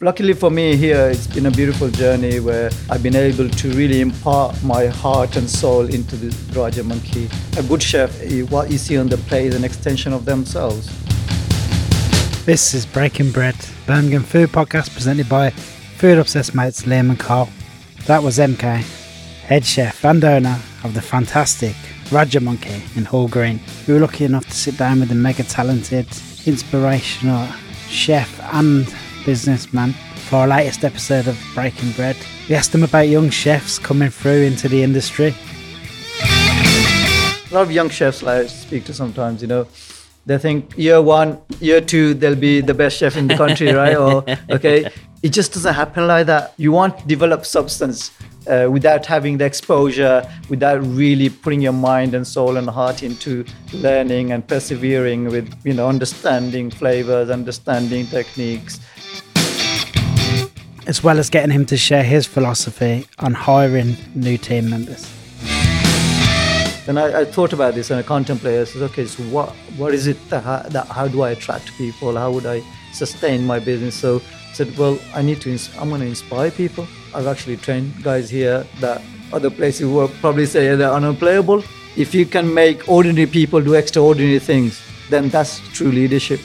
Luckily for me here, it's been a beautiful journey where I've been able to really impart my heart and soul into the Raja Monkey. A good chef, what you see on the plate is an extension of themselves. This is Breaking Bread, Birmingham Food Podcast presented by Food Obsessed mates Liam and Carl. That was MK, head chef and owner of the fantastic Raja Monkey in Hall Green. We were lucky enough to sit down with the mega talented, inspirational chef and businessman for our latest episode of Breaking Bread. We asked him about young chefs coming through into the industry. A lot of young chefs I speak to sometimes, you know, they think year one, year two, they'll be the best chef in the country, right? Or, okay, it just doesn't happen like that. You want to develop substance uh, without having the exposure, without really putting your mind and soul and heart into learning and persevering with, you know, understanding flavors, understanding techniques, as well as getting him to share his philosophy on hiring new team members. And I, I thought about this and I contemplated. I said, okay, so what what is it that how, that how do I attract people? How would I sustain my business? So I said, well, I need to. I'm going to inspire people. I've actually trained guys here that other places will probably say they're unemployable. If you can make ordinary people do extraordinary things, then that's true leadership.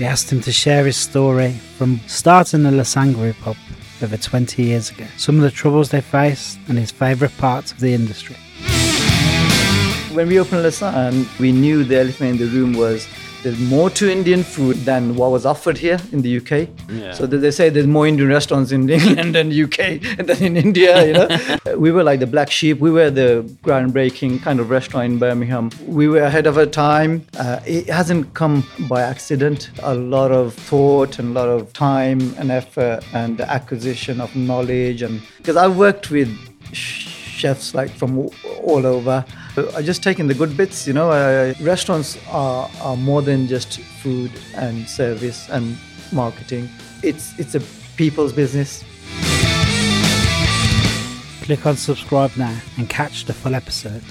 We asked him to share his story from starting the Lasan Group over 20 years ago, some of the troubles they faced, and his favourite parts of the industry. When we opened Lasan, we knew the elephant in the room was there's more to Indian food than what was offered here in the UK. Yeah. So they say there's more Indian restaurants in England and UK than in India. You know, we were like the black sheep. We were the groundbreaking kind of restaurant in Birmingham. We were ahead of our time. Uh, it hasn't come by accident. A lot of thought and a lot of time and effort and the acquisition of knowledge. And because I've worked with chefs like from all over. I just taken the good bits, you know. Uh, restaurants are, are more than just food and service and marketing. It's it's a people's business. Click on subscribe now and catch the full episode.